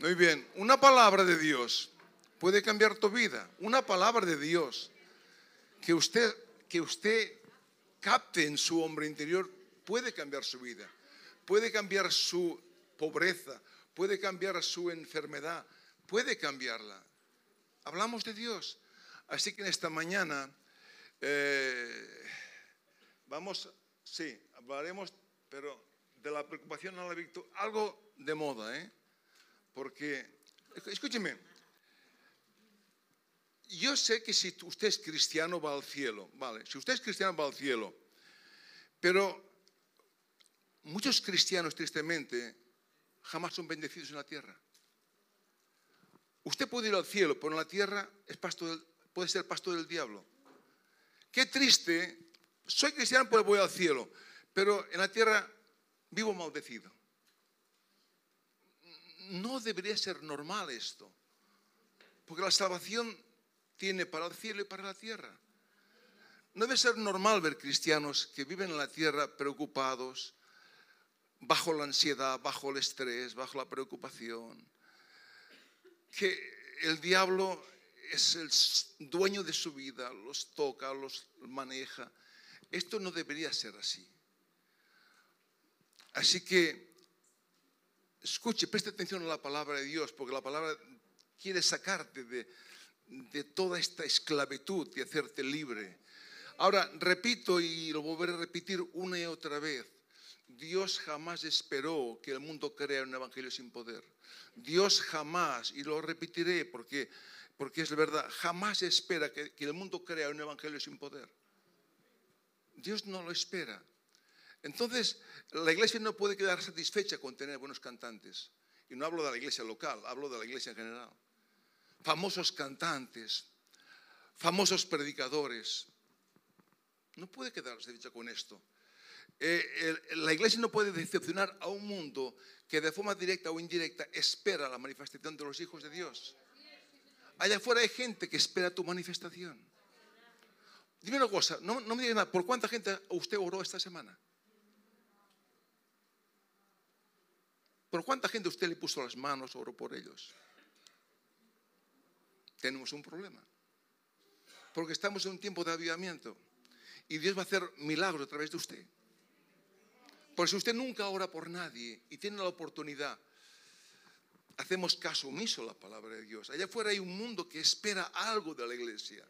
Muy bien, una palabra de Dios puede cambiar tu vida. Una palabra de Dios que usted, que usted capte en su hombre interior puede cambiar su vida, puede cambiar su pobreza, puede cambiar su enfermedad, puede cambiarla. Hablamos de Dios. Así que en esta mañana eh, vamos, sí, hablaremos, pero de la preocupación a la victoria, algo de moda, ¿eh? Porque, escúcheme, yo sé que si usted es cristiano va al cielo, vale, si usted es cristiano va al cielo, pero muchos cristianos tristemente jamás son bendecidos en la tierra. Usted puede ir al cielo, pero en la tierra es pasto puede ser pastor del diablo. Qué triste, soy cristiano, pues voy al cielo, pero en la tierra vivo maldecido. No debería ser normal esto, porque la salvación tiene para el cielo y para la tierra. No debe ser normal ver cristianos que viven en la tierra preocupados, bajo la ansiedad, bajo el estrés, bajo la preocupación. Que el diablo es el dueño de su vida, los toca, los maneja. Esto no debería ser así. Así que, escuche, preste atención a la palabra de Dios, porque la palabra quiere sacarte de, de toda esta esclavitud y hacerte libre. Ahora, repito y lo volveré a repetir una y otra vez. Dios jamás esperó que el mundo creara un evangelio sin poder. Dios jamás, y lo repetiré porque, porque es verdad, jamás espera que, que el mundo crea un evangelio sin poder. Dios no lo espera. Entonces, la iglesia no puede quedar satisfecha con tener buenos cantantes. Y no hablo de la iglesia local, hablo de la iglesia en general famosos cantantes, famosos predicadores. No puede quedarse dicha con esto. Eh, la iglesia no puede decepcionar a un mundo que de forma directa o indirecta espera la manifestación de los hijos de Dios. Allá afuera hay gente que espera tu manifestación. Dime una cosa, no, no me digas nada, ¿por cuánta gente usted oró esta semana? ¿Por cuánta gente usted le puso las manos, oró por ellos? tenemos un problema. Porque estamos en un tiempo de avivamiento y Dios va a hacer milagros a través de usted. Por si usted nunca ora por nadie y tiene la oportunidad, hacemos caso omiso a la palabra de Dios. Allá afuera hay un mundo que espera algo de la iglesia.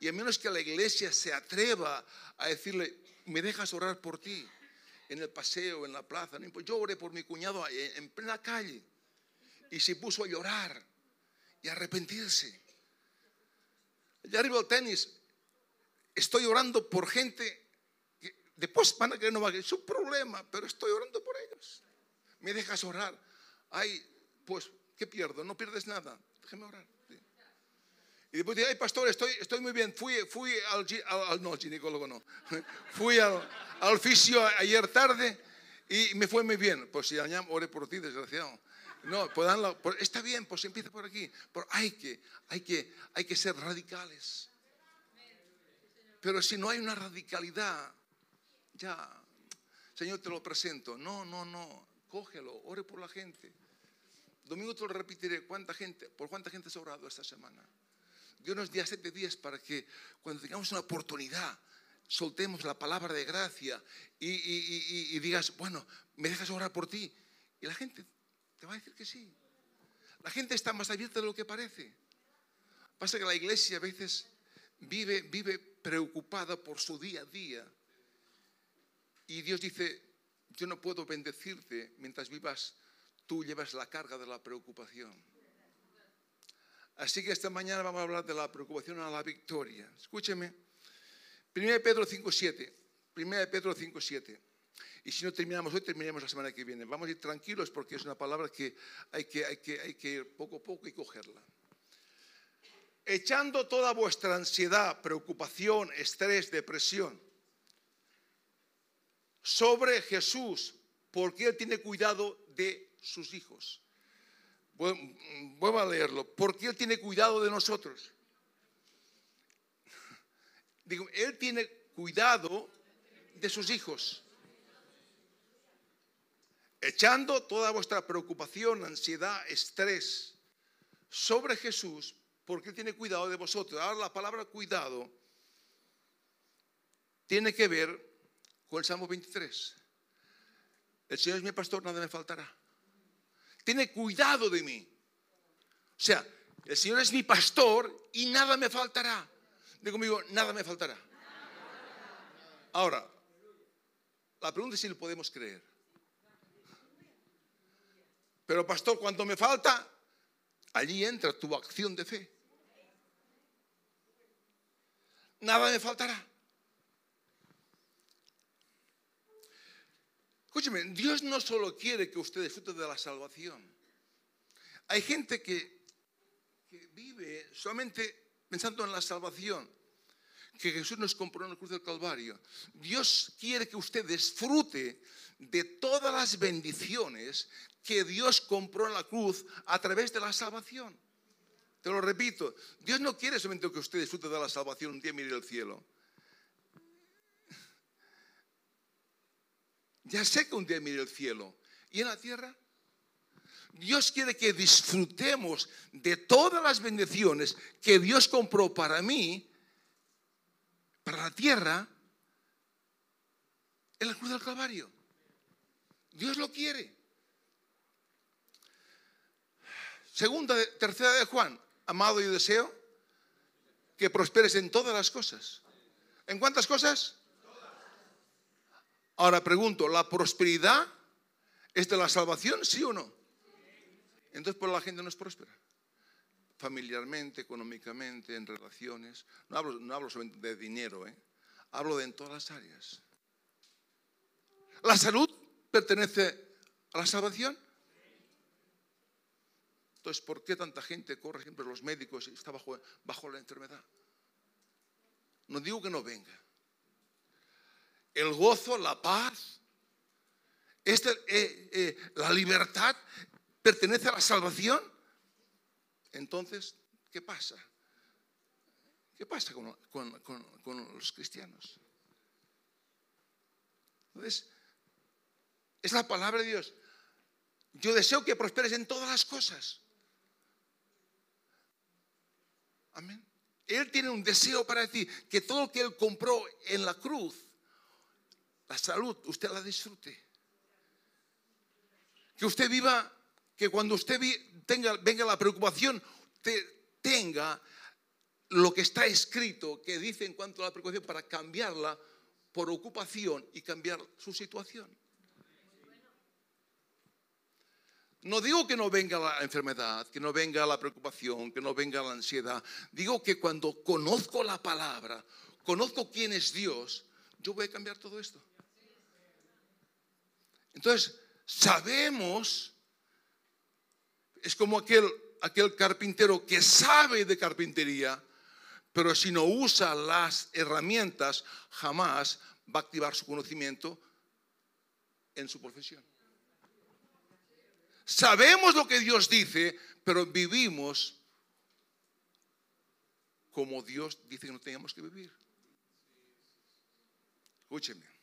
Y a menos que la iglesia se atreva a decirle, me dejas orar por ti en el paseo, en la plaza. Yo oré por mi cuñado en plena calle y se puso a llorar y arrepentirse. Allá arriba del tenis, estoy orando por gente que después van a creer no va a Es un problema, pero estoy orando por ellos. Me dejas orar. Ay, pues, ¿qué pierdo? No pierdes nada. Déjeme orar. Y después dice, ay, pastor, estoy, estoy muy bien. Fui, fui al, al, no, ginecólogo no. Fui al, al oficio ayer tarde y me fue muy bien. Pues si allá oré por ti, desgraciado. No, pues está bien, pues empieza por aquí. Pero hay que, hay, que, hay que ser radicales. Pero si no hay una radicalidad, ya, Señor, te lo presento. No, no, no, cógelo, ore por la gente. Domingo te lo repetiré, ¿cuánta gente, ¿por cuánta gente has orado esta semana? Dios nos dio siete días para que cuando tengamos una oportunidad, soltemos la palabra de gracia y, digas, bueno, me dejas orar por ti. Y la gente te va a decir que sí. La gente está más abierta de lo que parece. Pasa que la iglesia a veces vive preocupada por su día a día. Y Dios dice, yo no puedo bendecirte mientras vivas, tú llevas la carga de la preocupación. Así que esta mañana vamos a hablar de la preocupación a la victoria. Escúcheme. 1 Pedro 5.7. 1 Pedro 5.7. Y si no terminamos hoy, terminaremos la semana que viene. Vamos a ir tranquilos porque es una palabra que hay que, hay que, hay que ir poco a poco y cogerla. Echando toda vuestra ansiedad, preocupación, estrés, depresión sobre Jesús, porque Él tiene cuidado de sus hijos. Vuelvo a leerlo. Porque Él tiene cuidado de nosotros. Digo, Él tiene cuidado de sus hijos. echando toda vuestra preocupación, ansiedad, estrés sobre Jesús, porque Él tiene cuidado de vosotros. Ahora la palabra cuidado tiene que ver con el Salmo 23. El Señor es mi pastor, nada me faltará. Tiene cuidado de mí. O sea, el Señor es mi pastor y nada me faltará. Digo conmigo, nada me faltará. Ahora, la pregunta es si lo podemos creer. Pero pastor, cuando me falta, allí entra tu acción de fe. Nada me faltará. Escúcheme, Dios no solo quiere que usted disfrute de la salvación. Hay gente que, vive solamente pensando en la salvación que Jesús nos compró en la cruz del Calvario. Dios quiere que usted disfrute de todas las bendiciones que Dios compró en la cruz a través de la salvación. Te lo repito, Dios no quiere solamente que usted disfrute de la salvación un día mire el cielo. Ya sé que un día mire el cielo. ¿Y en la tierra? Dios quiere que disfrutemos de todas las bendiciones que Dios compró para mí para la tierra en la cruz del Calvario. Dios lo quiere. Segunda, tercera de Juan, amado y deseo que prosperes en todas las cosas. ¿En cuántas cosas? Ahora pregunto, ¿la prosperidad es de la salvación, sí o no? Entonces, por la gente no es próspera familiarmente, económicamente, en relaciones. No hablo, solamente de dinero, ¿eh? hablo de en todas las áreas. ¿La salud pertenece a la salvación? Entonces, ¿por qué tanta gente corre siempre los médicos y está bajo la enfermedad? No digo que no venga. El gozo, la paz, este, eh, eh, la libertad pertenece a la salvación. Entonces, ¿qué pasa? ¿Qué pasa con, los cristianos? Entonces, es la palabra de Dios. Yo deseo que prosperes en todas las cosas. Amén. Él tiene un deseo para ti, que todo lo que Él compró en la cruz, la salud, usted la disfrute. Que usted viva, que cuando usted tenga, venga la preocupación, tenga lo que está escrito que dice en cuanto a la preocupación para cambiarla por ocupación y cambiar su situación. No digo que no venga la enfermedad, que no venga la preocupación, que no venga la ansiedad. Digo que cuando conozco la palabra, conozco quién es Dios, yo voy a cambiar todo esto. Entonces, sabemos, es como aquel aquel carpintero que sabe de carpintería, pero si no usa las herramientas, jamás va a activar su conocimiento en su profesión. Sabemos lo que Dios dice, pero vivimos como Dios dice que no teníamos que vivir. Escúcheme.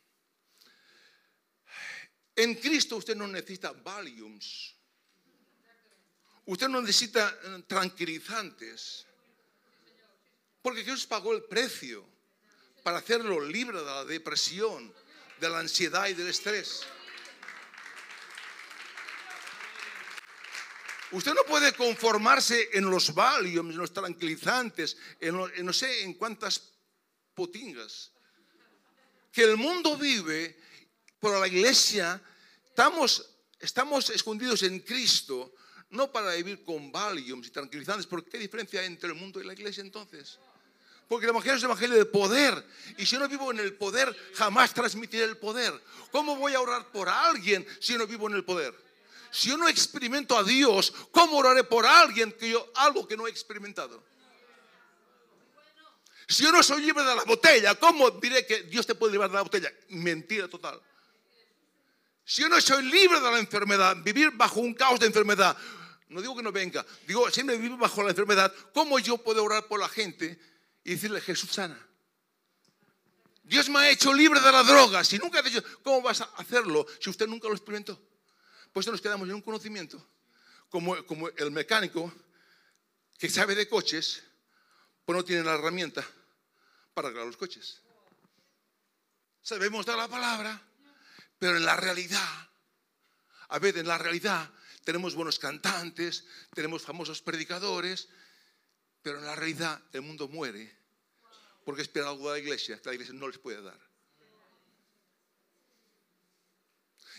En Cristo usted no necesita volumes Usted no necesita eh, tranquilizantes. Porque Jesús pagó el precio para hacerlo libre de la depresión, de la ansiedad y del estrés. Usted no puede conformarse en los valiums, en los tranquilizantes, en, no sé en cuántas potingas. Que el mundo vive, por la iglesia, estamos, estamos escondidos en Cristo no para vivir con valiums y tranquilizantes, porque ¿qué diferencia entre el mundo y la iglesia entonces? Porque el evangelio es el evangelio de poder. Y si no vivo en el poder, jamás transmitiré el poder. ¿Cómo voy a orar por alguien si no vivo en el poder? Si yo no experimento a Dios, ¿cómo oraré por alguien que yo algo que no he experimentado? Si yo no soy libre de la botella, ¿cómo diré que Dios te puede librar de la botella? Mentira total. Si yo no soy libre de la enfermedad, vivir bajo un caos de enfermedad, no digo que no venga, digo, siempre vivo bajo la enfermedad. ¿Cómo yo puedo orar por la gente y decirle, Jesús sana? Dios me ha hecho libre de la droga. Si nunca ha dicho, ¿cómo vas a hacerlo si usted nunca lo experimentó? pues nos quedamos en un conocimiento, como, el mecánico que sabe de coches, pues no tiene la herramienta para arreglar los coches. Sabemos de la palabra, pero en la realidad, a ver, en la realidad tenemos buenos cantantes, tenemos famosos predicadores, pero en la realidad el mundo muere porque espera algo de la iglesia que la iglesia no les puede dar.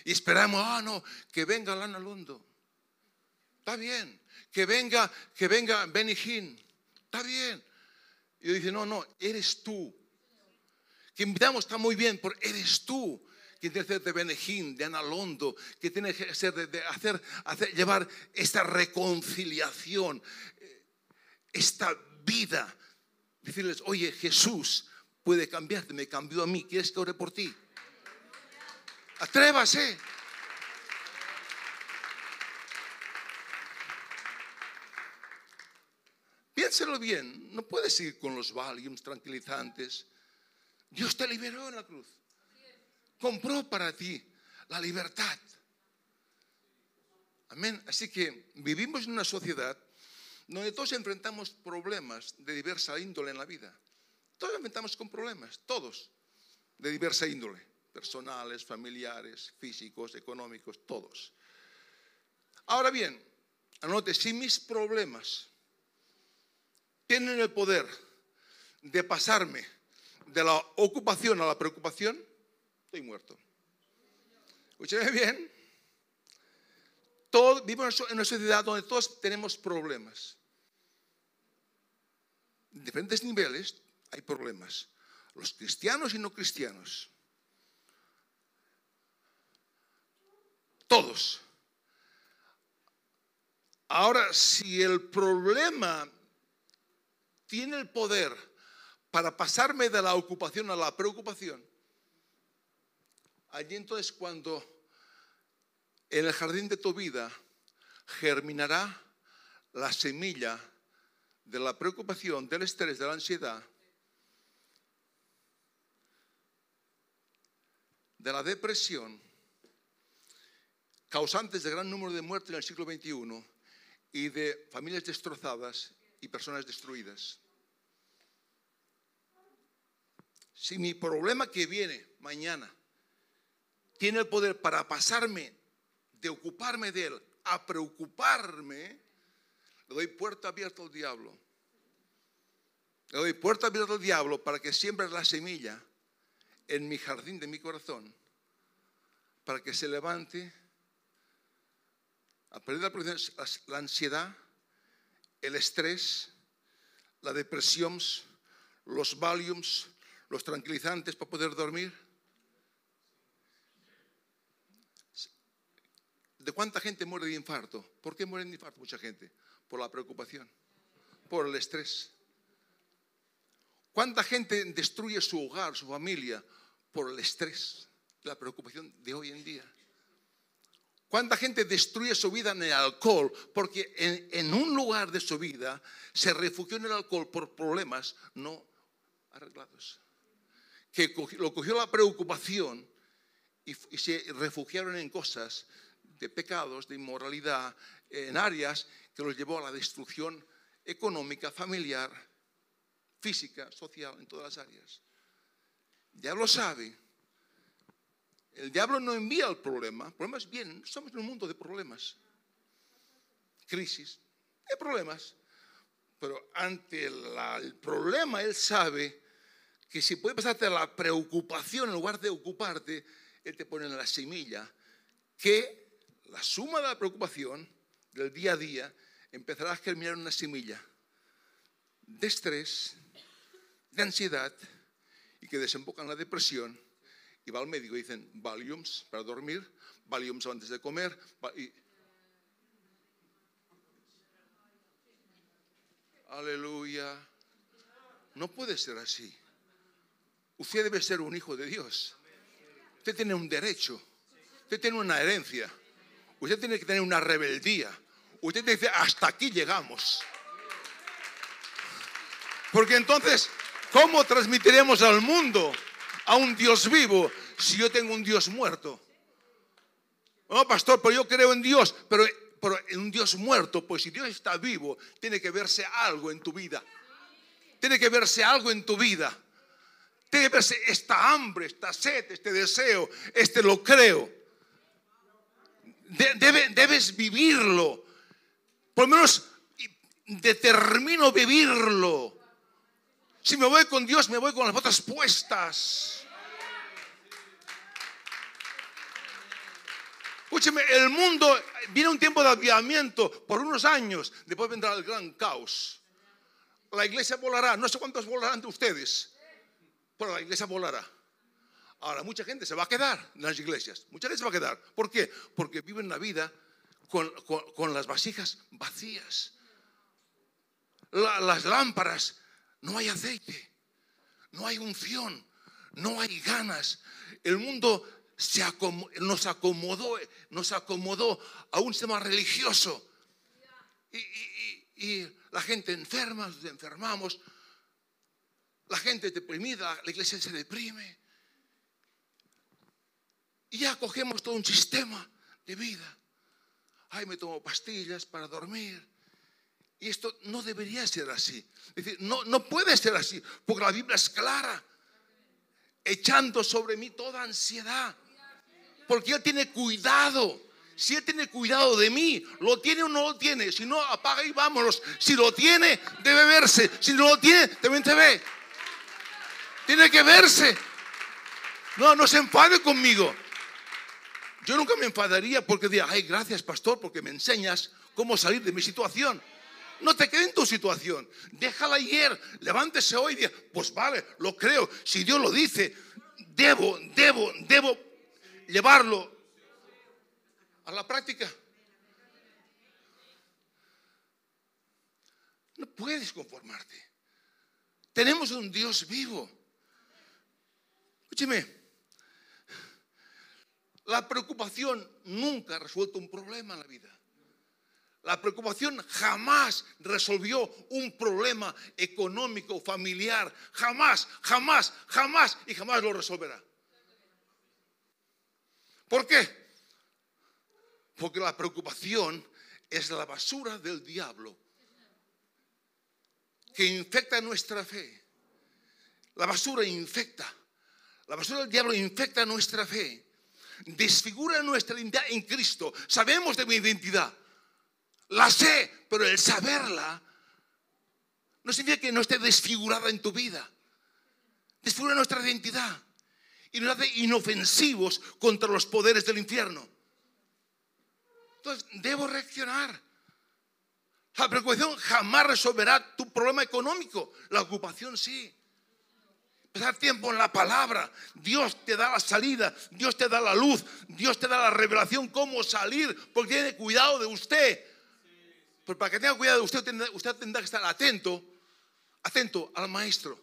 Y esperamos, ah, no, que venga Lana Londo. Está bien. Que venga, que venga Benny Hinn. Está bien. Y yo dije, no, no, eres tú. Que invitamos está muy bien, pero eres tú que tiene que ser de Benejín, de Analondo, que tiene que ser de, hacer, hacer, llevar esta reconciliación, esta vida. Decirles, oye, Jesús puede cambiarte, me cambió a mí, ¿quieres que ore por ti? Atrévase. Piénselo bien, no puedes ir con los Valiums tranquilizantes. Dios te liberó en la cruz. Compró para ti la libertad. Amén. Así que vivimos en una sociedad donde todos enfrentamos problemas de diversa índole en la vida. Todos enfrentamos con problemas, todos, de diversa índole personales, familiares, físicos, económicos, todos. Ahora bien, anote, si mis problemas tienen el poder de pasarme de la ocupación a la preocupación, estoy muerto. Escúcheme bien. Todo, vivimos en una sociedad donde todos tenemos problemas. En diferentes niveles hay problemas. Los cristianos y no cristianos. Todos. Ahora, si el problema tiene el poder para pasarme de la ocupación a la preocupación, allí entonces cuando en el jardín de tu vida germinará la semilla de la preocupación, del estrés, de la ansiedad, de la depresión, causantes de gran número de muertes en el siglo XXI y de familias destrozadas y personas destruidas. Si mi problema que viene mañana tiene el poder para pasarme de ocuparme de él a preocuparme, le doy puerta abierta al diablo. Le doy puerta abierta al diablo para que siembre la semilla en mi jardín de mi corazón, para que se levante a perder la, la ansiedad, el estrés, la depresión, los valiums, los tranquilizantes para poder dormir. ¿De cuánta gente muere de infarto? ¿Por qué muere de infarto mucha gente? Por la preocupación, por el estrés. ¿Cuánta gente destruye su hogar, su familia, por el estrés, la preocupación de hoy en día? ¿Cuánta gente destruye su vida en el alcohol porque en, un lugar de su vida se refugió en el alcohol por problemas no arreglados? Que lo cogió la preocupación y, se refugiaron en cosas de pecados, de inmoralidad, en áreas que los llevó a la destrucción económica, familiar, física, social, en todas las áreas. Ya lo sabe el diablo no envía el problema. Problemas bien, estamos en un mundo de problemas. Crisis, hay problemas. Pero ante el problema, él sabe que si puede pasarte la preocupación en lugar de ocuparte, él te pone en la semilla que la suma de la preocupación del día a día empezará a germinar una semilla de estrés, de ansiedad y que desemboca en la depresión y va al médico y dicen Valiums para dormir, Valiums antes de comer. Aleluya. No puede ser así. Usted debe ser un hijo de Dios. Usted tiene un derecho. Usted tiene una herencia. Usted tiene que tener una rebeldía. Usted dice, hasta aquí llegamos. Porque entonces, ¿cómo transmitiremos al mundo a un Dios vivo si yo tengo un Dios muerto? No, pastor, pero yo creo en Dios, pero, pero en un Dios muerto, pues si Dios está vivo, tiene que verse algo en tu vida. Tiene que verse algo en tu vida. Tiene que verse esta hambre, esta sed, este deseo, este lo creo. Debes vivirlo. Por lo menos determino vivirlo. Si me voy con Dios, me voy con las botas puestas. Escúcheme, el mundo viene un tiempo de avivamiento por unos años, después vendrá el gran caos. La iglesia volará, no sé cuántos volarán de ustedes, pero la iglesia volará. Ahora, mucha gente se va a quedar en las iglesias, mucha gente se va a quedar. ¿Por qué? Porque viven la vida con, las vasijas vacías las lámparas, no hay aceite, no hay unción, no hay ganas. El mundo se nos acomodó, nos acomodó a un sistema religioso. Y, la gente enferma, nos enfermamos, la gente deprimida, la iglesia se deprime. Y ya cogemos todo un sistema de vida. Ay, me tomo pastillas para dormir. Y esto no debería ser así. Es decir, no, no puede ser así, porque la Biblia es clara, echando sobre mí toda ansiedad, porque Él tiene cuidado. Si Él tiene cuidado de mí, ¿lo tiene o no lo tiene? Si no, apaga y vámonos. Si lo tiene, debe verse. Si no lo tiene, también te ve. Tiene que verse. No, no se enfade conmigo. Yo nunca me enfadaría porque diría, ay, gracias, pastor, porque me enseñas cómo salir de mi situación. No te quedes en tu situación. Déjala ayer. Levántese hoy y pues vale, lo creo. Si Dios lo dice, debo, debo, debo llevarlo a la práctica. No puedes conformarte. Tenemos un Dios vivo. Escúcheme, la preocupación nunca ha resuelto un problema en la vida. La preocupación jamás resolvió un problema económico, familiar. Jamás, jamás, jamás y jamás lo resolverá. ¿Por qué? Porque la preocupación es la basura del diablo que infecta nuestra fe. La basura infecta. La basura del diablo infecta nuestra fe. Desfigura nuestra identidad en Cristo. Sabemos de mi identidad. La sé, pero el saberla no significa que no esté desfigurada en tu vida. Desfigura nuestra identidad y nos hace inofensivos contra los poderes del infierno. Entonces, debo reaccionar. La preocupación jamás resolverá tu problema económico. La ocupación sí. Pasar tiempo en la palabra. Dios te da la salida. Dios te da la luz. Dios te da la revelación cómo salir. Porque tiene cuidado de usted. Pero para que tenga cuidado, usted tendrá, usted tendrá que estar atento, atento al maestro.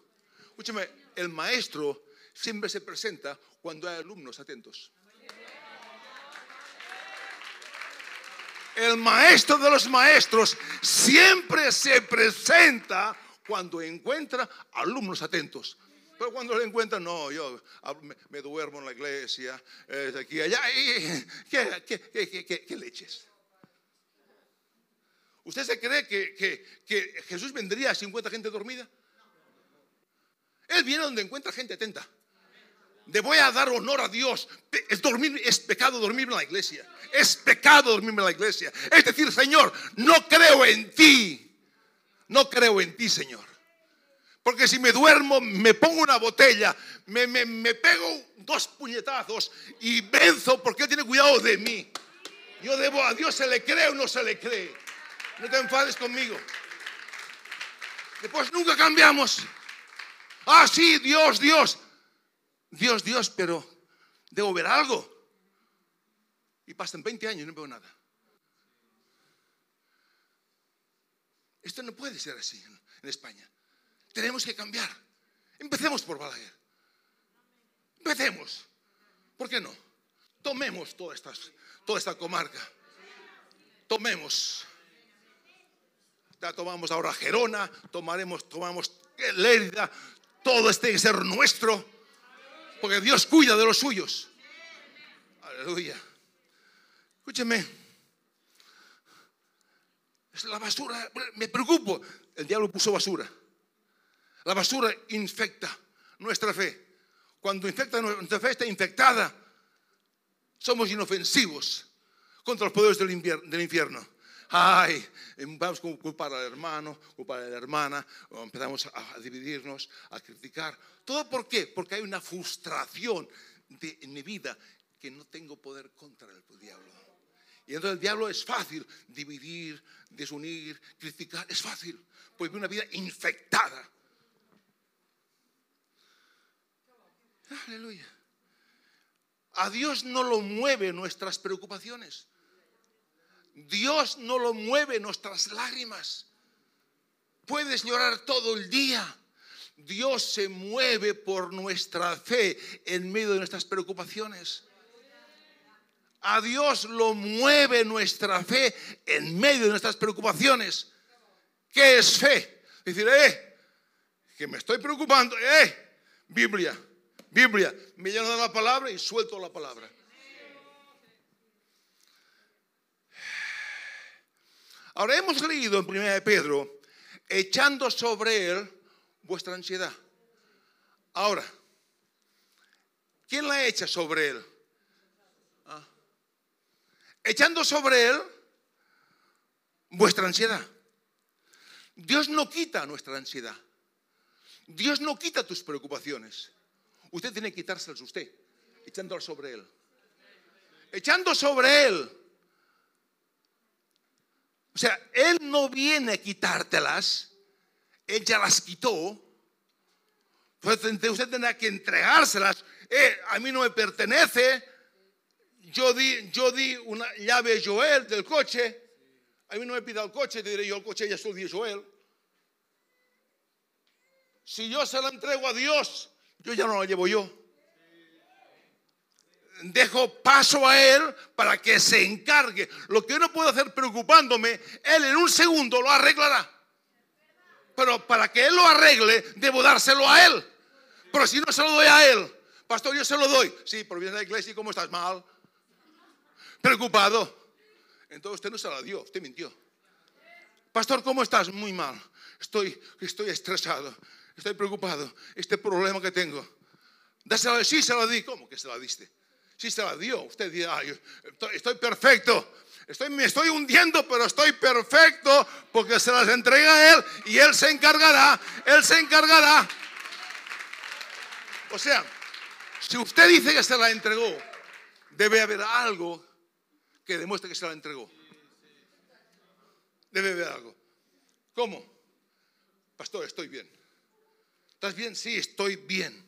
Escúcheme, el maestro siempre se presenta cuando hay alumnos atentos. El maestro de los maestros siempre se presenta cuando encuentra alumnos atentos. Pero cuando le encuentra, no, yo me, duermo en la iglesia, eh, aquí, allá, ¿qué, qué, qué leches? ¿Usted se cree que, Jesús vendría si encuentra gente dormida? Él viene donde encuentra gente atenta. Le voy a dar honor a Dios. Es, es pecado dormir en la iglesia. Es pecado dormir en la iglesia. Es decir, Señor, no creo en ti. No creo en ti, Señor. Porque si me duermo, me pongo una botella, me, me pego dos puñetazos y venzo porque Él tiene cuidado de mí. Yo debo a Dios, ¿se le cree o no se le cree? No te enfades conmigo. Después nunca cambiamos. Ah, sí, Dios, Dios. Dios, Dios, pero debo ver algo. Y pasan 20 años y no veo nada. Esto no puede ser así en España. Tenemos que cambiar. Empecemos por Balaguer. Empecemos. ¿Por qué no? Tomemos toda esta comarca. Tomemos ya tomamos ahora Gerona, tomaremos, tomamos Lérida, todo este que ser nuestro, porque Dios cuida de los suyos. Aleluya. Escúcheme. Es la basura, me preocupo. El diablo puso basura. La basura infecta nuestra fe. Cuando infecta nuestra fe está infectada, somos inofensivos contra los poderes del infierno. Ay, vamos a culpar al hermano, culpar a la hermana, empezamos a dividirnos, a criticar. ¿Todo por qué? Porque hay una frustración en mi vida que no tengo poder contra el diablo. Y entonces el diablo es fácil dividir, desunir, criticar, es fácil, porque una vida infectada Aleluya. A Dios no lo mueve nuestras preocupaciones. Dios no lo mueve nuestras lágrimas. Puedes llorar todo el día. Dios se mueve por nuestra fe en medio de nuestras preocupaciones. A Dios lo mueve nuestra fe en medio de nuestras preocupaciones. ¿Qué es fe? Decir, eh, que me estoy preocupando, eh, Biblia. Biblia, me lleno de la palabra y suelto la palabra. Ahora hemos leído en 1 de Pedro, echando sobre él vuestra ansiedad. Ahora, ¿quién la echa sobre él? Ah. Echando sobre él vuestra ansiedad. Dios no quita nuestra ansiedad. Dios no quita tus preocupaciones. Usted tiene que quitárselas usted, echándolas sobre él. Echando sobre él. O sea, él no viene a quitártelas, él ya las quitó. Pues usted tendrá que entregárselas. Eh, a mí no me pertenece. Yo di, yo di una llave Joel del coche. A mí no me pida el coche, te diré yo el coche ya soy de Joel. Si yo se lo entrego a Dios, yo ya no lo llevo yo. Dejo paso a Él para que se encargue. Lo que yo no puedo hacer preocupándome, Él en un segundo lo arreglará. Pero para que Él lo arregle, debo dárselo a Él. Pero si no se lo doy a Él, pastor, yo se lo doy. Sí, pero viene a la iglesia y ¿cómo estás? Mal. Preocupado. Entonces usted no se lo dio, usted mintió. Pastor, ¿cómo estás? Muy mal. Estoy, estoy estresado estoy preocupado, este problema que tengo. Dásela, sí se la di. ¿Cómo que se la diste? Sí se la dio. Usted dirá, estoy, perfecto. Estoy, me estoy hundiendo, pero estoy perfecto porque se las entrega a Él y Él se encargará. Él se encargará. O sea, si usted dice que se la entregó, debe haber algo que demuestre que se la entregó. Debe haber algo. ¿Cómo? Pastor, estoy bien. ¿Estás bien? Sí, estoy bien.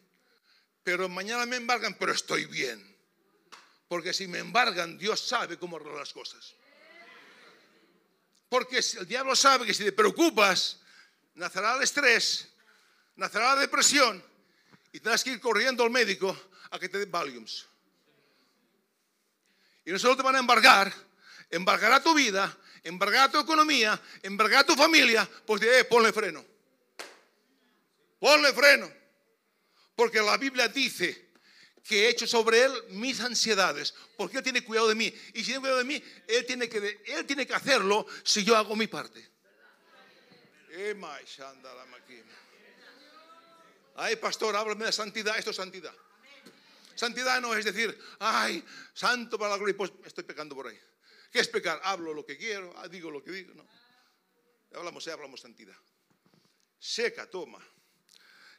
Pero mañana me embargan, pero estoy bien. Porque si me embargan, Dios sabe cómo arreglar las cosas. Porque el diablo sabe que si te preocupas, nacerá el estrés, nacerá la depresión y tendrás que ir corriendo al médico a que te den Valiums. Y no solo te van a embargar, embargará tu vida, embargará tu economía, embargará tu familia, pues eh, ponle freno. Ponle freno. Porque la Biblia dice que he hecho sobre él mis ansiedades, porque él tiene cuidado de mí. Y si tiene cuidado de mí, él tiene que, él tiene que hacerlo si yo hago mi parte. Ay, pastor, háblame de santidad. Esto es santidad. Santidad no es decir, ay, santo para la gloria, pues estoy pecando por ahí. ¿Qué es pecar? Hablo lo que quiero, digo lo que digo. No. Hablamos, hablamos santidad. Seca, toma.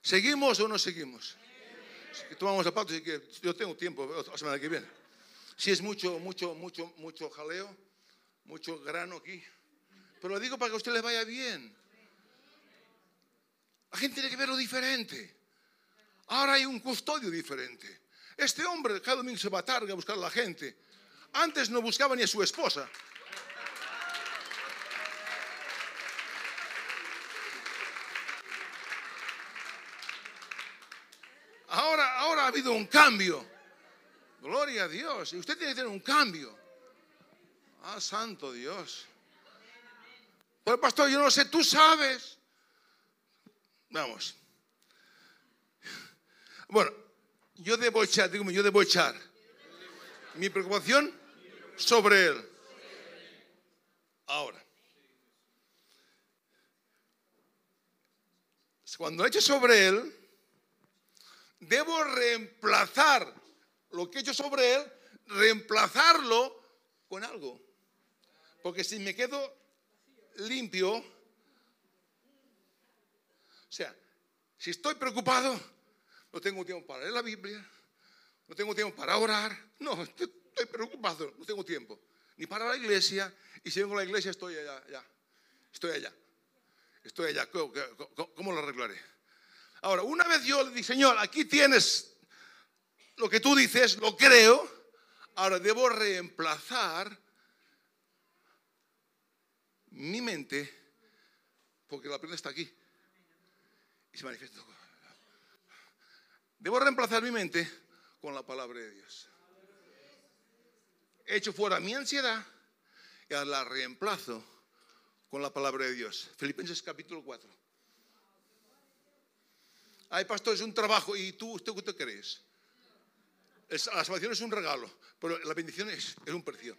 ¿Seguimos o no seguimos? Tomamos zapatos y que yo tengo tiempo la semana que viene. Si es mucho, mucho, mucho, mucho jaleo, mucho grano aquí. Pero lo digo para que a usted le vaya bien. La gente tiene que verlo diferente. Ahora hay un custodio diferente. Este hombre cada domingo se va a tarde a buscar a la gente. Antes no buscaba ni a su esposa. ha habido un cambio. Gloria a Dios. Y usted tiene que tener un cambio. Ah, santo Dios. Pues pastor, yo no sé, tú sabes. Vamos. Bueno, yo debo echar, digo, yo debo echar. Mi preocupación sobre él. Ahora, cuando eche sobre él, debo reemplazar lo que he hecho sobre él, reemplazarlo con algo. Porque si me quedo limpio, o sea, si estoy preocupado, no tengo tiempo para leer la Biblia, no tengo tiempo para orar, no, estoy, preocupado, no tengo tiempo, ni para la iglesia, y si vengo a la iglesia estoy allá, estoy allá, estoy allá, ¿cómo, lo arreglaré? Ahora, una vez yo le dije, Señor, aquí tienes lo que tú dices, lo creo, ahora debo reemplazar mi mente, porque la plena está aquí y se manifiesta. Debo reemplazar mi mente con la palabra de Dios. He hecho fuera mi ansiedad y la reemplazo con la palabra de Dios. Filipenses capítulo 4. Ay, pastor, es un trabajo. ¿Y tú, usted qué crees? la salvación es un regalo, pero la bendición es, es un precio.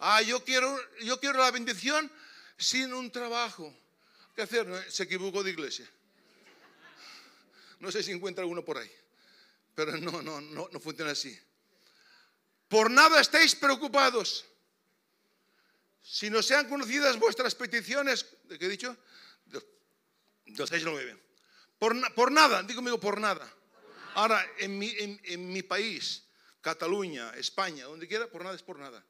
Ah, yo quiero, yo quiero la bendición sin un trabajo. ¿Qué hacer? Se equivocó de iglesia. No sé si encuentra alguno por ahí, pero no, no, no, no funciona así. Por nada estéis preocupados. Si no sean conocidas vuestras peticiones, ¿de qué he dicho? Del 6 9. Por, nada, digo por nada. Ahora, en mi, país, Cataluña, España, donde quiera, por nada es por nada.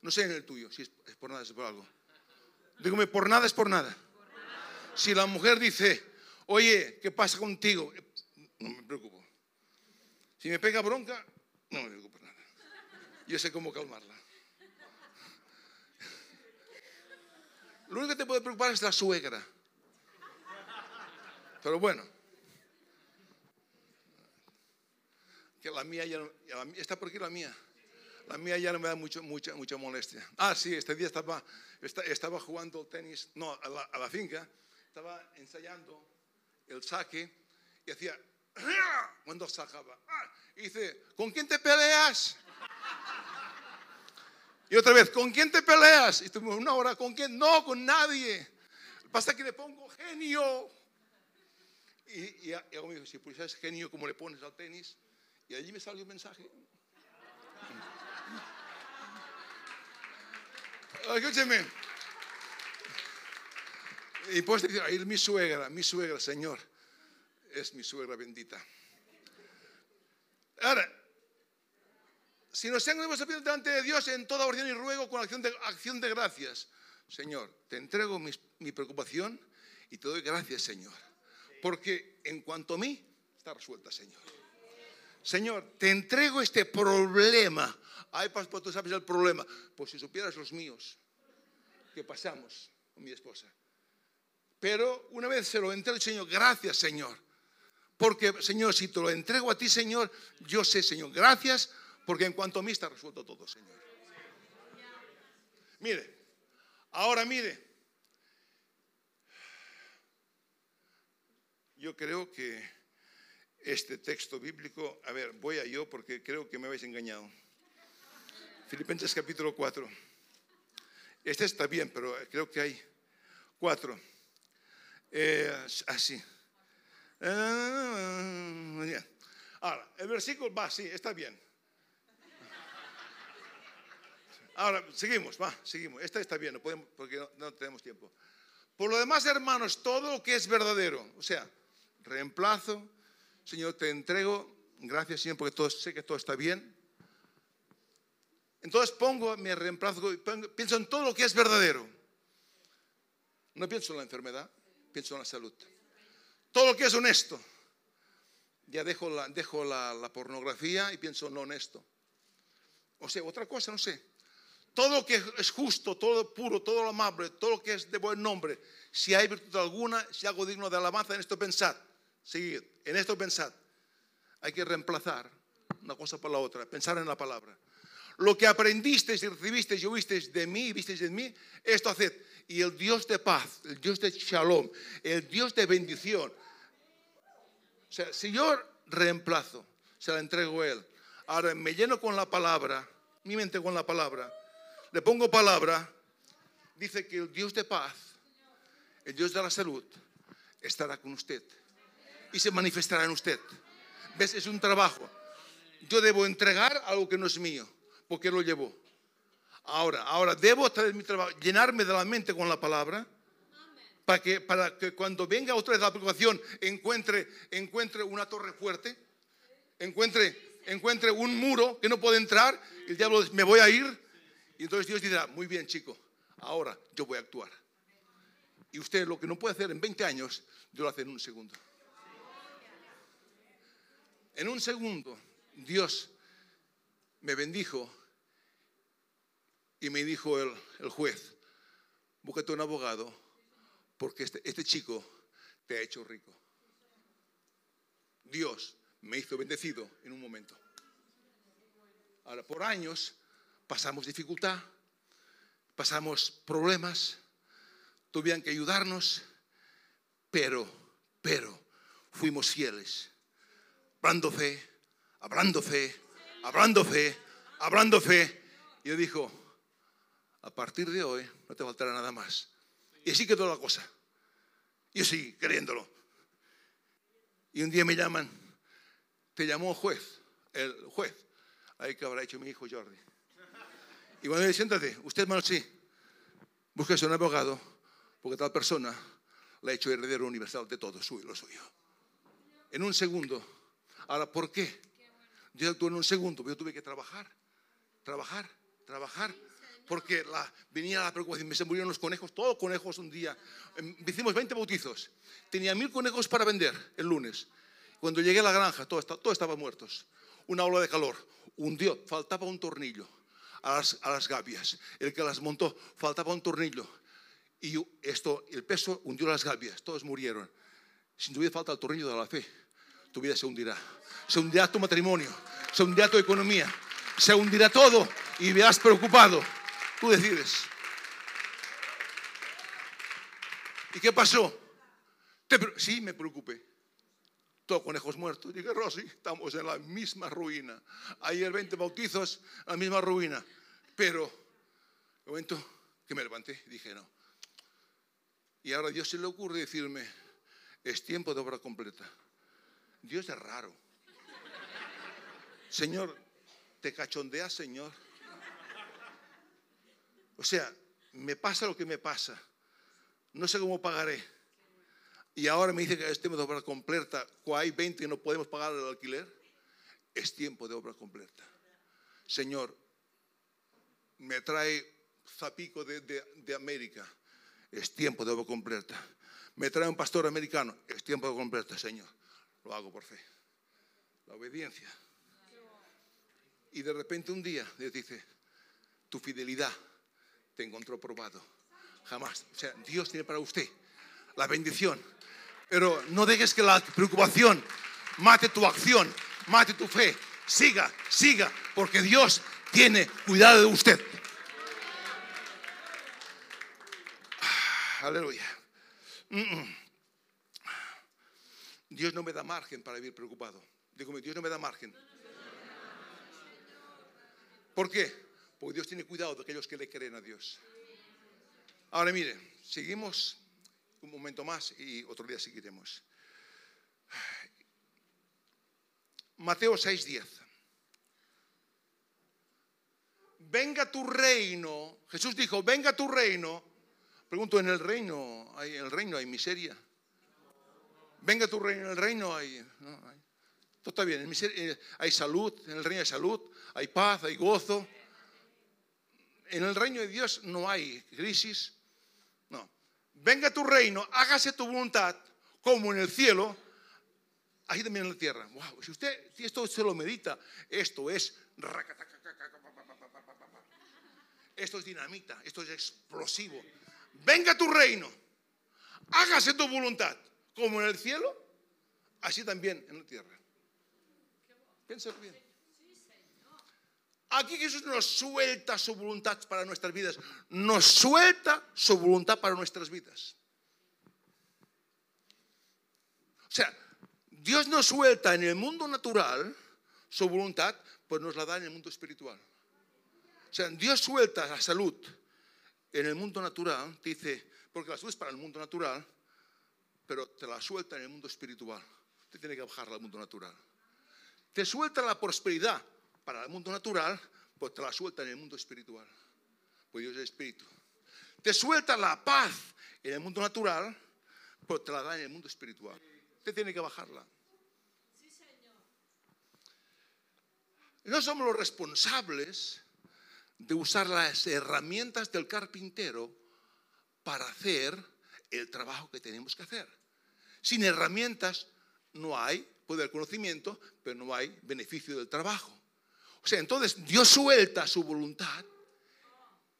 No sé en el tuyo, si es, por nada es por algo. Dígame, por nada es por nada. Si la mujer dice, oye, ¿qué pasa contigo? No me preocupo. Si me pega bronca, no me preocupo nada. Yo sé cómo calmarla. Lo único que te puede preocupar es la suegra. Pero bueno. Que la mía ya, está por aquí la mía. La mía ya no me da mucho, mucha, mucha molestia. Ah, sí, este día estaba, estaba jugando tenis, no, a la, finca, estaba ensayando el saque y hacía, cuando sacaba, y dice, ¿con quién te peleas? Y otra vez, ¿con quién te peleas? Y estuvimos una hora, ¿con quién? No, con nadie. Pasa que le pongo genio. Y, y, me si pusieras genio, ¿cómo le pones al tenis? Y allí me salió un mensaje. Escúcheme. Y pues decir, ahí mi suegra, mi suegra, Señor, es mi suegra bendita. Ahora, si nos tenemos delante de Dios en toda oración y ruego con acción de, acción de gracias, Señor, te entrego mi preocupación y te doy gracias, Señor. Porque en cuanto a mí, está resuelta, Señor. Señor, te entrego este problema Ay, pastor, tú sabes el problema. Pues si supieras los míos que pasamos con mi esposa. Pero una vez se lo entrego, Señor, gracias, Señor. Porque, Señor, si te lo entrego a ti, Señor, yo sé, Señor, gracias, porque en cuanto a mí está resuelto todo, Señor. Mire, ahora mire, yo creo que este texto bíblico, a ver, voy a yo porque creo que me habéis engañado. Filipenses capítulo 4. Este está bien, pero creo que hay cuatro. Eh, así. Ah, Ahora, el versículo va, sí, está bien. Ahora, seguimos, va, seguimos. Este está bien, no podemos, porque no, no tenemos tiempo. Por lo demás, hermanos, todo lo que es verdadero, o sea, reemplazo, Señor, te entrego, gracias Señor, porque sé que todo está bien. Entonces pongo, me reemplazo, pienso en todo lo que es verdadero. No pienso en la enfermedad, pienso en la salud. Todo lo que es honesto. Ya dejo la, dejo la, pornografía y pienso en lo honesto. O sea, otra cosa, no sé. Todo lo que es justo, todo puro, todo lo amable, todo lo que es de buen nombre, si hay virtud alguna, si algo digno de alabanza, en esto pensad. Seguid, en esto pensad. Hay que reemplazar una cosa por la otra, pensar en la palabra. Lo que aprendisteis y recibisteis y oísteis de mí y visteis en mí, esto haced. Y el Dios de paz, el Dios de shalom, el Dios de bendición. O sea, si yo reemplazo, se la entrego a Él. Ahora me lleno con la palabra, mi mente con la palabra, le pongo palabra, dice que el Dios de paz, el Dios de la salud, estará con usted y se manifestará en usted. ¿Ves? Es un trabajo. Yo debo entregar algo que no es mío, porque lo llevo. Ahora, ahora debo traer mi trabajo, llenarme de la mente con la palabra, para que, para que cuando venga otra vez la preocupación encuentre, encuentre una torre fuerte, encuentre, encuentre un muro que no puede entrar, el diablo me voy a ir, y entonces Dios dirá, muy bien chico, ahora yo voy a actuar. Y usted lo que no puede hacer en 20 años, yo lo hace en un segundo. En un segundo, Dios me bendijo y me dijo el, el juez, búscate un abogado porque este, este chico te ha hecho rico. Dios me hizo bendecido en un momento. Ahora, por años pasamos dificultad, pasamos problemas, tuvieron que ayudarnos, pero, pero fuimos fieles, hablando fe, hablando fe, hablando fe, hablando fe. Y yo dijo, a partir de hoy no te faltará nada más. Y así quedó la cosa. Yo sí, creyéndolo. Y un día me llaman, te llamó juez, el juez. Ahí que habrá hecho mi hijo Jordi. Y cuando me dice, siéntate, usted hermano, sí, búsquese un abogado, porque tal persona le ha hecho heredero universal de todo, suyo, lo suyo. En un segundo. Ahora, ¿por qué? Yo actué en un segundo, pero tuve que trabajar, trabajar, trabajar porque venía la preocupación, me se murieron los conejos, todos conejos un día. Em, hicimos 20 bautizos, tenía mil conejos para vender el lunes. Cuando llegué a la granja, todos todo estaban muertos. Una ola de calor, hundió, faltaba un tornillo a las, a las gavias. El que las montó, faltaba un tornillo. Y esto, el peso hundió las gavias, todos murieron. Si tuviera falta el tornillo de la fe, tu vida se hundirá. Se hundirá tu matrimonio, se hundirá tu economía, se hundirá todo y verás preocupado. Tú decides. ¿Y qué pasó? sí, me preocupé. Todos conejos muertos. Dije, Rosy, estamos en la misma ruina. Ayer 20 bautizos, la misma ruina. Pero, el momento que me levanté, dije, no. Y ahora Dios se le ocurre decirme, es tiempo de obra completa. Dios es raro. Señor, te cachondeas, Señor. O sea, me pasa lo que me pasa. No sé cómo pagaré. Y ahora me dice que es tiempo de obra completa. Cuando hay 20 y no podemos pagar el alquiler, es tiempo de obra completa. Señor, me trae Zapico de, de, América. Es tiempo de obra completa. Me trae un pastor americano. Es tiempo de obra completa, Señor. Lo hago por fe. La obediencia. Y de repente un día Dios dice, tu fidelidad te encontró probado. Jamás. O sea, Dios tiene para usted la bendición. Pero no dejes que la preocupación mate tu acción, mate tu fe. Siga, siga, porque Dios tiene cuidado de usted. Aleluya. Dios no me da margen para vivir preocupado. Dios no me da margen. ¿Por qué? Porque Dios tiene cuidado de aquellos que le creen a Dios. Ahora mire, seguimos un momento más y otro día seguiremos. Mateo 6:10. Venga tu reino. Jesús dijo, venga tu reino. Pregunto, ¿en el reino hay, en el reino hay miseria? Venga tu reino, en el reino hay... Todo está bien, eh, hay salud, en el reino hay salud, hay paz, hay gozo en el reino de Dios no hay crisis. No. Venga tu reino, hágase tu voluntad como en el cielo, así también en la tierra. Wow, si usted si esto se lo medita, esto es esto es dinamita, esto es explosivo. Venga tu reino, hágase tu voluntad como en el cielo, así también en la tierra. Piensa bien. Aquí Jesús nos suelta su voluntad para nuestras vidas. Nos suelta su voluntad para nuestras vidas. O sea, Dios nos suelta en el mundo natural su voluntad, pues nos la da en el mundo espiritual. sea, Dios suelta la salud en el mundo natural, dice, porque la salud es para el mundo natural, pero te la suelta en el mundo espiritual. Te tiene que bajar al mundo natural. Te suelta la prosperidad para el mundo natural, pues te la suelta en el mundo espiritual. Pues Dios es espíritu. Te suelta la paz en el mundo natural, pues te la da en el mundo espiritual. Te tiene que bajarla. No somos los responsables de usar las herramientas del carpintero para hacer el trabajo que tenemos que hacer. Sin herramientas no hay poder conocimiento, pero no hay beneficio del trabajo. O sea, entonces Dios suelta su voluntad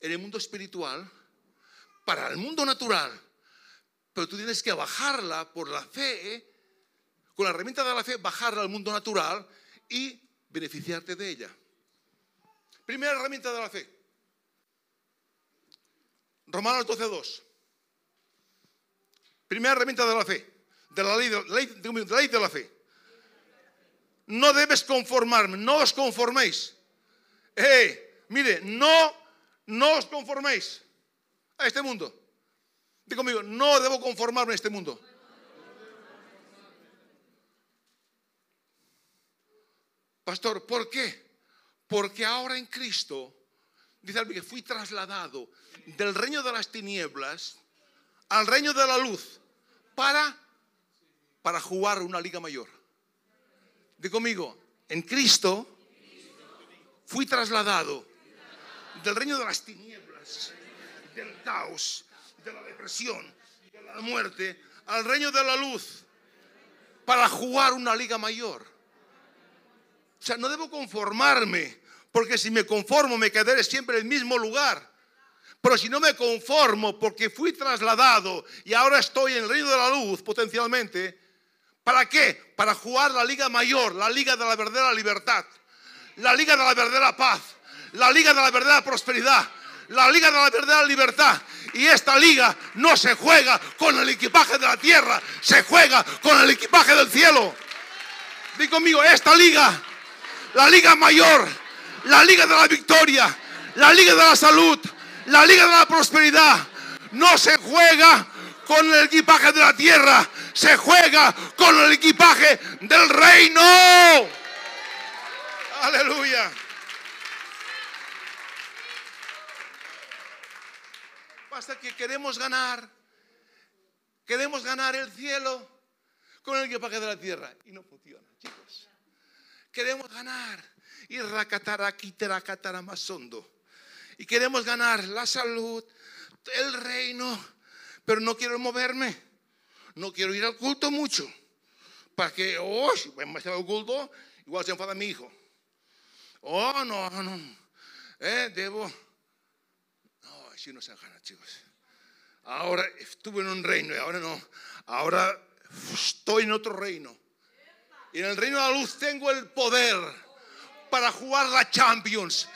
en el mundo espiritual para el mundo natural, pero tú tienes que bajarla por la fe, con la herramienta de la fe, bajarla al mundo natural y beneficiarte de ella. Primera herramienta de la fe. Romanos 12.2. Primera herramienta de la fe. De la ley de, la fe. No debes conformarme, no os conforméis. Eh, mire, no, no os conforméis a este mundo. Digo conmigo, no debo conformarme a este mundo. Pastor, ¿por qué? Porque ahora en Cristo, dice que fui trasladado del reino de las tinieblas al reino de la luz para, para jugar una liga mayor. Digo conmigo, en Cristo fui trasladado del reino de las tinieblas, del caos, de la depresión, de la muerte, al reino de la luz para jugar una liga mayor. O sea, no debo conformarme, porque si me conformo me quedaré siempre en el mismo lugar. Pero si no me conformo porque fui trasladado y ahora estoy en el reino de la luz potencialmente, ¿para qué? Para jugar la liga mayor, la liga de la verdadera libertad, la liga de la verdadera paz, la liga de la verdadera prosperidad, la liga de la verdadera libertad. Y esta liga no se juega con el equipaje de la tierra, se juega con el equipaje del cielo. Di conmigo, esta liga la liga mayor, la liga de la victoria, la liga de la salud, la liga de la prosperidad. No se juega con el equipaje de la tierra, se juega con el equipaje del reino. Aleluya. Basta que queremos ganar, queremos ganar el cielo con el equipaje de la tierra y no funciona, chicos queremos ganar. Y racatara, masondo. Y queremos ganar la salud, el reino, pero no quiero moverme. No quiero ir al culto mucho. Para que, oh, si voy al culto, igual se enfada mi hijo. Oh, no, no. Eh, debo. No, así no se gana, chicos. Ahora estuve en un reino y ahora no. Ahora estoy en otro reino. Y en el reino de la luz tengo el poder para jugar la Champions.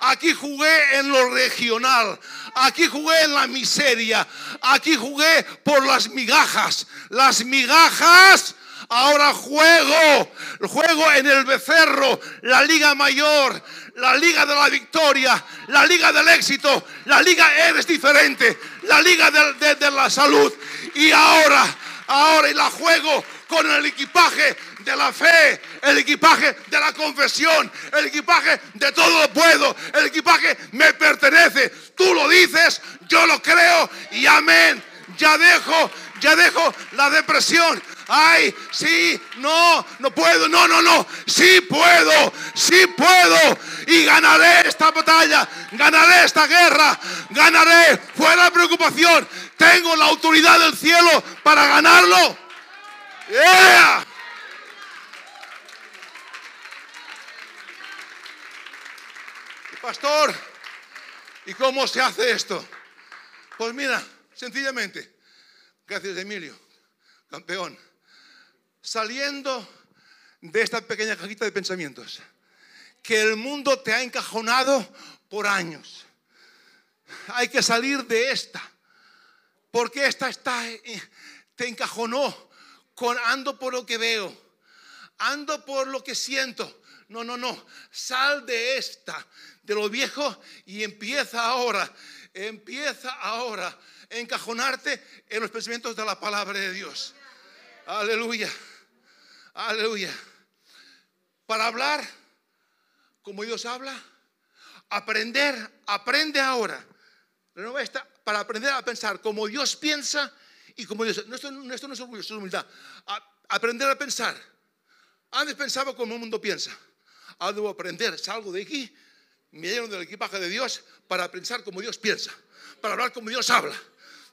Aquí jugué en lo regional. Aquí jugué en la miseria. Aquí jugué por las migajas. Las migajas. Ahora juego. Juego en el becerro. La liga mayor. La liga de la victoria. La liga del éxito. La liga eres diferente. La liga de, de la salud. Y ahora. Ahora y la juego con el equipaje de la fe, el equipaje de la confesión, el equipaje de todo lo puedo, el equipaje me pertenece. Tú lo dices, yo lo creo y amén. Ya dejo, ya dejo la depresión. Ay, sí, no, no puedo, no, no, no, sí puedo, sí puedo y ganaré esta batalla, ganaré esta guerra, ganaré fuera de preocupación. Tengo la autoridad del cielo para ganarlo. Yeah. Pastor, ¿y cómo se hace esto? Pues mira, sencillamente, gracias Emilio, campeón, saliendo de esta pequeña cajita de pensamientos, que el mundo te ha encajonado por años. Hay que salir de esta, porque esta está, te encajonó con ando por lo que veo, ando por lo que siento. No, no, no, sal de esta de lo viejo y empieza ahora, empieza ahora a encajonarte en los pensamientos de la palabra de Dios. Aleluya, aleluya. Para hablar como Dios habla, aprender, aprende ahora. para aprender a pensar como Dios piensa y como Dios. Esto, no es orgullo, esto es humildad. aprender a pensar. Antes pensaba como el mundo piensa. Ahora debo aprender, salgo de aquí, me lleno del equipaje de Dios para pensar como Dios piensa, para hablar como Dios habla.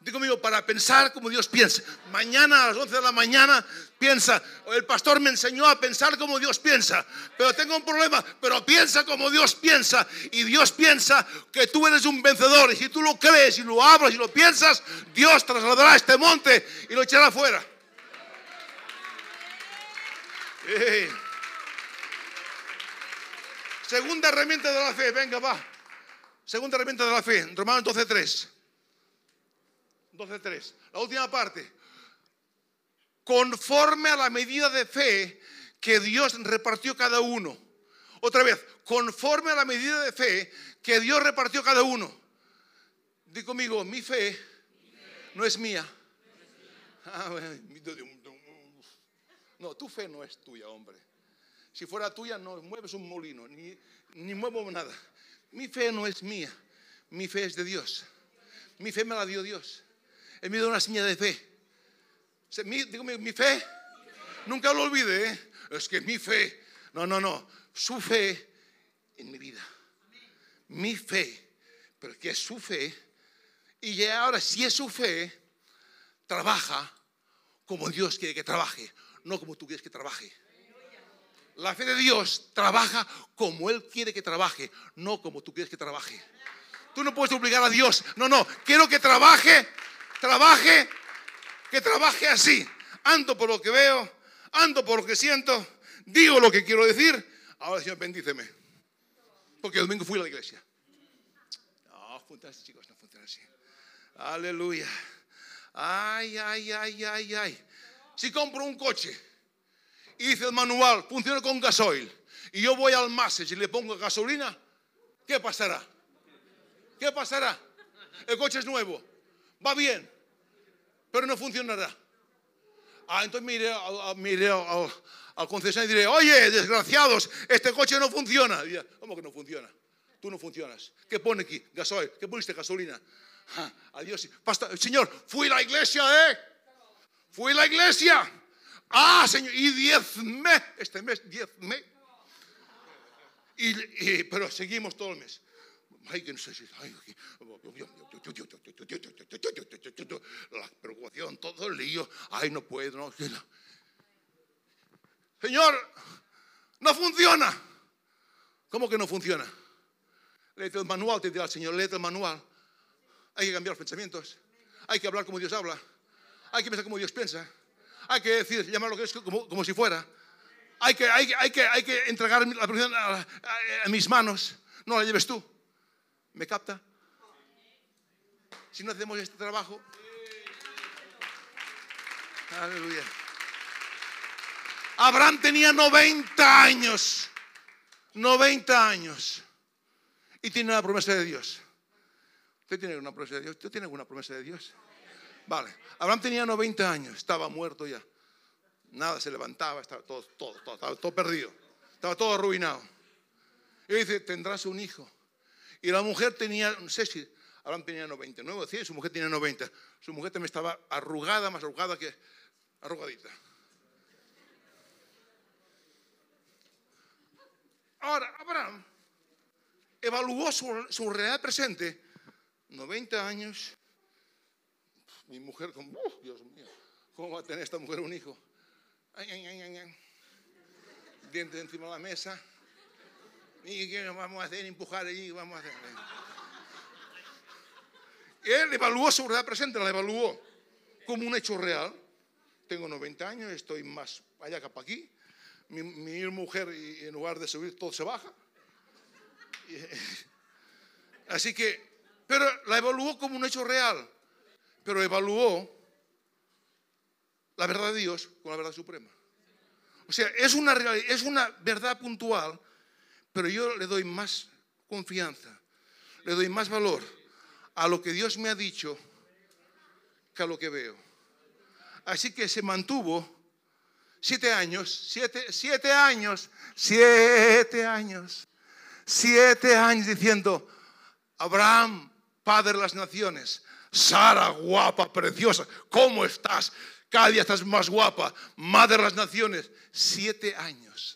Digo conmigo, para pensar como Dios piensa. Mañana a las 11 de la mañana piensa, el pastor me enseñó a pensar como Dios piensa, pero tengo un problema, pero piensa como Dios piensa. Y Dios piensa que tú eres un vencedor. Y si tú lo crees y lo hablas y lo piensas, Dios trasladará este monte y lo echará afuera. Segunda herramienta de la fe, venga, va. Segunda herramienta de la fe, Romanos 12.3. 12.3. La última parte. Conforme a la medida de fe que Dios repartió cada uno. Otra vez, conforme a la medida de fe que Dios repartió cada uno. Digo conmigo, mi fe no es mía. Ah, no, tu fe no es tuya, hombre. Si fuera tuya, no mueves un molino, ni, ni muevo nada. Mi fe no es mía, mi fe es de Dios. Mi fe me la dio Dios. Él me dio una señal de fe. Mi, digo, mi, fe, nunca lo olvide, ¿eh? es que mi fe, no, no, no, su fe en mi vida. Mi fe, pero que es su fe. Y ahora, si es su fe, trabaja como Dios quiere que trabaje, no como tú quieres que trabaje. La fe de Dios trabaja como Él quiere que trabaje, no como tú quieres que trabaje. Tú no puedes obligar a Dios. No, no. Quiero que trabaje, trabaje, que trabaje así. Ando por lo que veo, ando por lo que siento, digo lo que quiero decir. Ahora, Señor, bendíceme. Porque el domingo fui a la iglesia. No, funciona chicos, no funciona así. Aleluya. Ay, ay, ay, ay, ay. Si compro un coche y dice el manual, funciona con gasoil, y yo voy al message y le pongo gasolina, ¿qué pasará? ¿Qué pasará? El coche es nuevo, va bien, pero no funcionará. Ah, entonces mire al, al, concesionario y diré, oye, desgraciados, este coche no funciona. ¿Cómo que no funciona? Tú no funcionas. ¿Qué pone aquí? Gasoil. ¿Qué pusiste? Gasolina. Ah, adiós. señor, fui a la iglesia, ¿eh? Fui a la iglesia. Ah, Señor, y diezme, este mes diezme. Y, pero seguimos todo el mes. Si. la preocupación, todo el lío. Ay, no puedo. No. Señor, no funciona. ¿Cómo que no funciona? Léete el manual, te dirá el Señor, léete el manual. Hay que cambiar los pensamientos. Hay que hablar como Dios habla. Hay que pensar como Dios piensa hay que decir, llamarlo que es como, si fuera. Hay que, hay, que, hay que entregar la producción a, mis manos. No la lleves tú. ¿Me capta? Si no hacemos este trabajo. Aleluya. Abraham tenía 90 años. 90 años. Y tiene una promesa de Dios. ¿Usted tiene una promesa de Dios? ¿Usted tiene alguna promesa de Dios? Vale. Abraham tenía 90 años, estaba muerto ya. Nada se levantaba, estaba todo, todo, estaba todo perdido. Estaba todo arruinado. Y dice, tendrás un hijo. Y la mujer tenía, no sé si Abraham tenía 99, decía, su mujer tenía 90. Su mujer también estaba arrugada, más arrugada que arrugadita. Ahora, Abraham evaluó su, realidad presente, 90 años, mi mujer, como, Dios mío, ¿cómo va a tener esta mujer un hijo? Ay, ay, ay, Dientes encima de la mesa. ¿Y qué vamos a hacer? Empujar allí, vamos a hacer. Él evaluó su realidad presente, la evaluó como un hecho real. Tengo 90 años, estoy más allá que para aquí. Mi, mujer, en lugar de subir, todo se baja. Así que, pero la evaluó como un hecho real pero evaluó la verdad de Dios con la verdad suprema. O sea, es una, es una verdad puntual, pero yo le doy más confianza, le doy más valor a lo que Dios me ha dicho que a lo que veo. Así que se mantuvo siete años, siete, siete años, siete años, siete años diciendo, Abraham, padre de las naciones, Sara, guapa, preciosa, ¿cómo estás? Cada día estás más guapa, madre de las naciones. Siete años.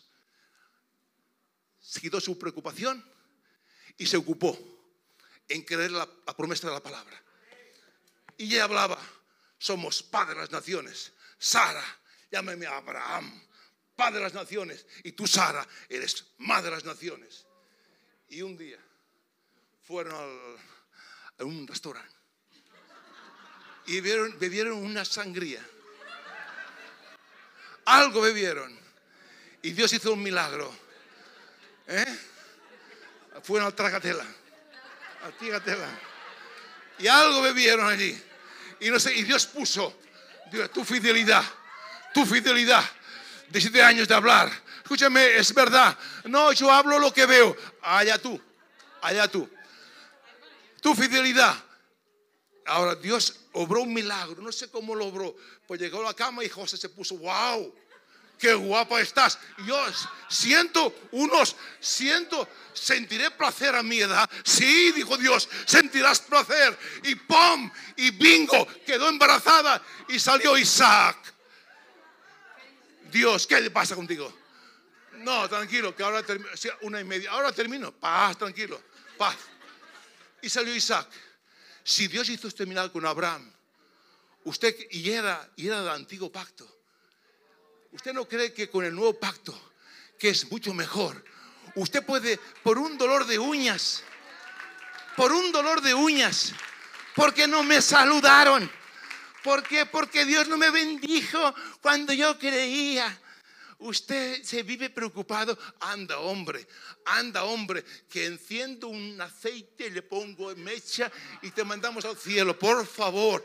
Se quitó su preocupación y se ocupó en creer la, promesa de la palabra. Y ella hablaba, somos padre de las naciones. Sara, llámame Abraham, padre de las naciones. Y tú, Sara, eres madre de las naciones. Y un día fueron a un restaurante y bebieron, bebieron una sangría. Algo bebieron. Y Dios hizo un milagro. ¿Eh? Fueron al tragatela. Al tragatela. Y algo bebieron allí. Y, no sé, y Dios puso Dios, tu fidelidad, tu fidelidad de siete años de hablar. Escúchame, es verdad. No, yo hablo lo que veo. Allá tú, allá tú. Tu fidelidad. Ahora Dios obró un milagro, no sé cómo lo obró. Pues llegó a la cama y José se puso, wow, qué guapa estás. Yo siento unos, siento, sentiré placer a mi edad. Sí, dijo Dios, sentirás placer. Y ¡pum! Y bingo, quedó embarazada y salió Isaac. Dios, ¿qué le pasa contigo? No, tranquilo, que ahora termino, una y media, ahora termino. Paz, tranquilo, paz. Y salió Isaac. Si Dios hizo este milagro con Abraham, usted y era, y era del antiguo pacto. ¿Usted no cree que con el nuevo pacto, que es mucho mejor, usted puede, por un dolor de uñas, por un dolor de uñas, porque no me saludaron? ¿Por qué? Porque Dios no me bendijo cuando yo creía. Usted se vive preocupado. Anda, hombre, anda, hombre, que enciendo un aceite, le pongo mecha y te mandamos al cielo. Por favor,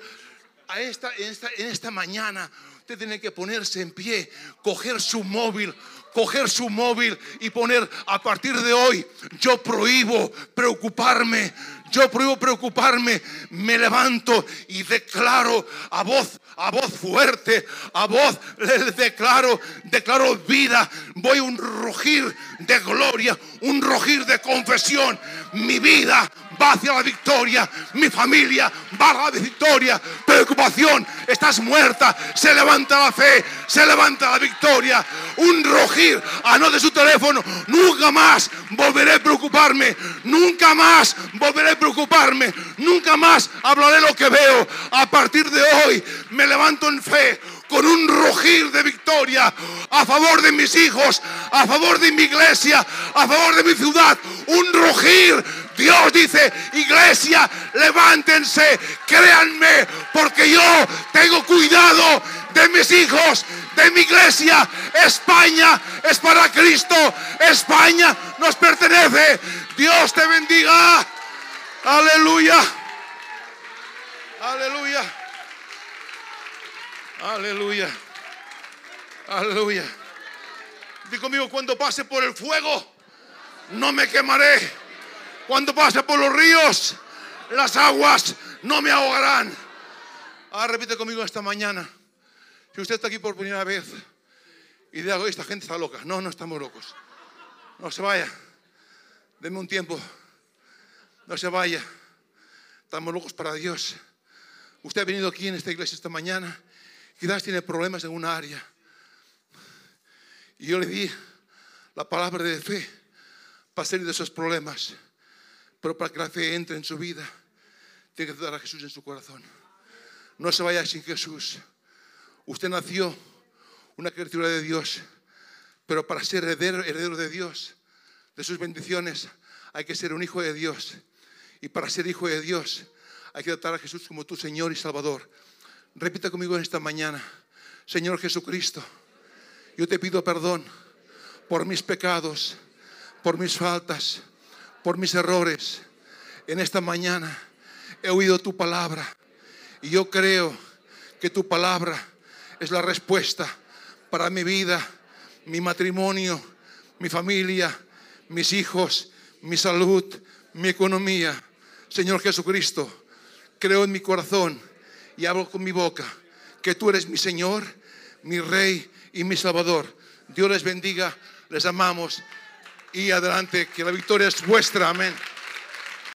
a esta, en esta mañana usted tiene que ponerse en pie, coger su móvil, coger su móvil y poner a partir de hoy, yo prohíbo preocuparme, yo prohíbo preocuparme, me levanto y declaro a voz, a voz fuerte, a voz le declaro, declaro vida, voy un rugir de gloria, un rugir de confesión, mi vida va hacia la victoria, mi familia va a la victoria, preocupación, estás muerta, se levanta la fe, se levanta la victoria, un rugir, anote su teléfono, nunca más volveré a preocuparme, nunca más volveré a preocuparme, nunca más hablaré lo que veo, a partir de hoy me levanto en fe, con un rugir de victoria a favor de mis hijos, a favor de mi iglesia, a favor de mi ciudad. Un rugir. Dios dice, iglesia, levántense, créanme, porque yo tengo cuidado de mis hijos, de mi iglesia. España es para Cristo. España nos pertenece. Dios te bendiga. Aleluya. Aleluya. Aleluya. Aleluya. Di conmigo, cuando pase por el fuego, no me quemaré. Cuando pase por los ríos, las aguas no me ahogarán. Ahora repite conmigo esta mañana. Si usted está aquí por primera vez y diga, esta gente está loca. No, no estamos locos. No se vaya. Deme un tiempo. No se vaya. Estamos locos para Dios. Usted ha venido aquí en esta iglesia esta mañana. Quizás tiene problemas en una área. Y yo le di la palabra de fe para salir de esos problemas. Pero para que la fe entre en su vida, tiene que dar a Jesús en su corazón. No se vaya sin Jesús. Usted nació una criatura de Dios, pero para ser heredero, heredero de Dios, de sus bendiciones, hay que ser un hijo de Dios. Y para ser hijo de Dios, hay que tratar a Jesús como tu Señor y Salvador. Repita conmigo en esta mañana, Señor Jesucristo, yo te pido perdón por mis pecados, por mis faltas, por mis errores. En esta mañana he oído tu palabra y yo creo que tu palabra es la respuesta para mi vida, mi matrimonio, mi familia, mis hijos, mi salud, mi economía. Señor Jesucristo, creo en mi corazón y hablo con mi boca que tú eres mi Señor, mi Rey y mi Salvador. Dios les bendiga, les amamos y adelante, que la victoria es vuestra. Amén.